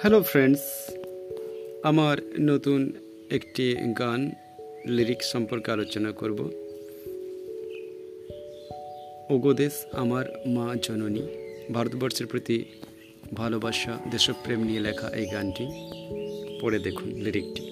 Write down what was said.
Hello friends আমার নতুন একটি গান লিরিক্স সম্পর্কে আলোচনা করব। ওগোদেশ আমার মা জননী, ভারতবর্ষের প্রতি ভালোবাসা, দেশপ্রেম নিয়ে লেখা এই গানটি। পড়ে দেখুন লিরিকটি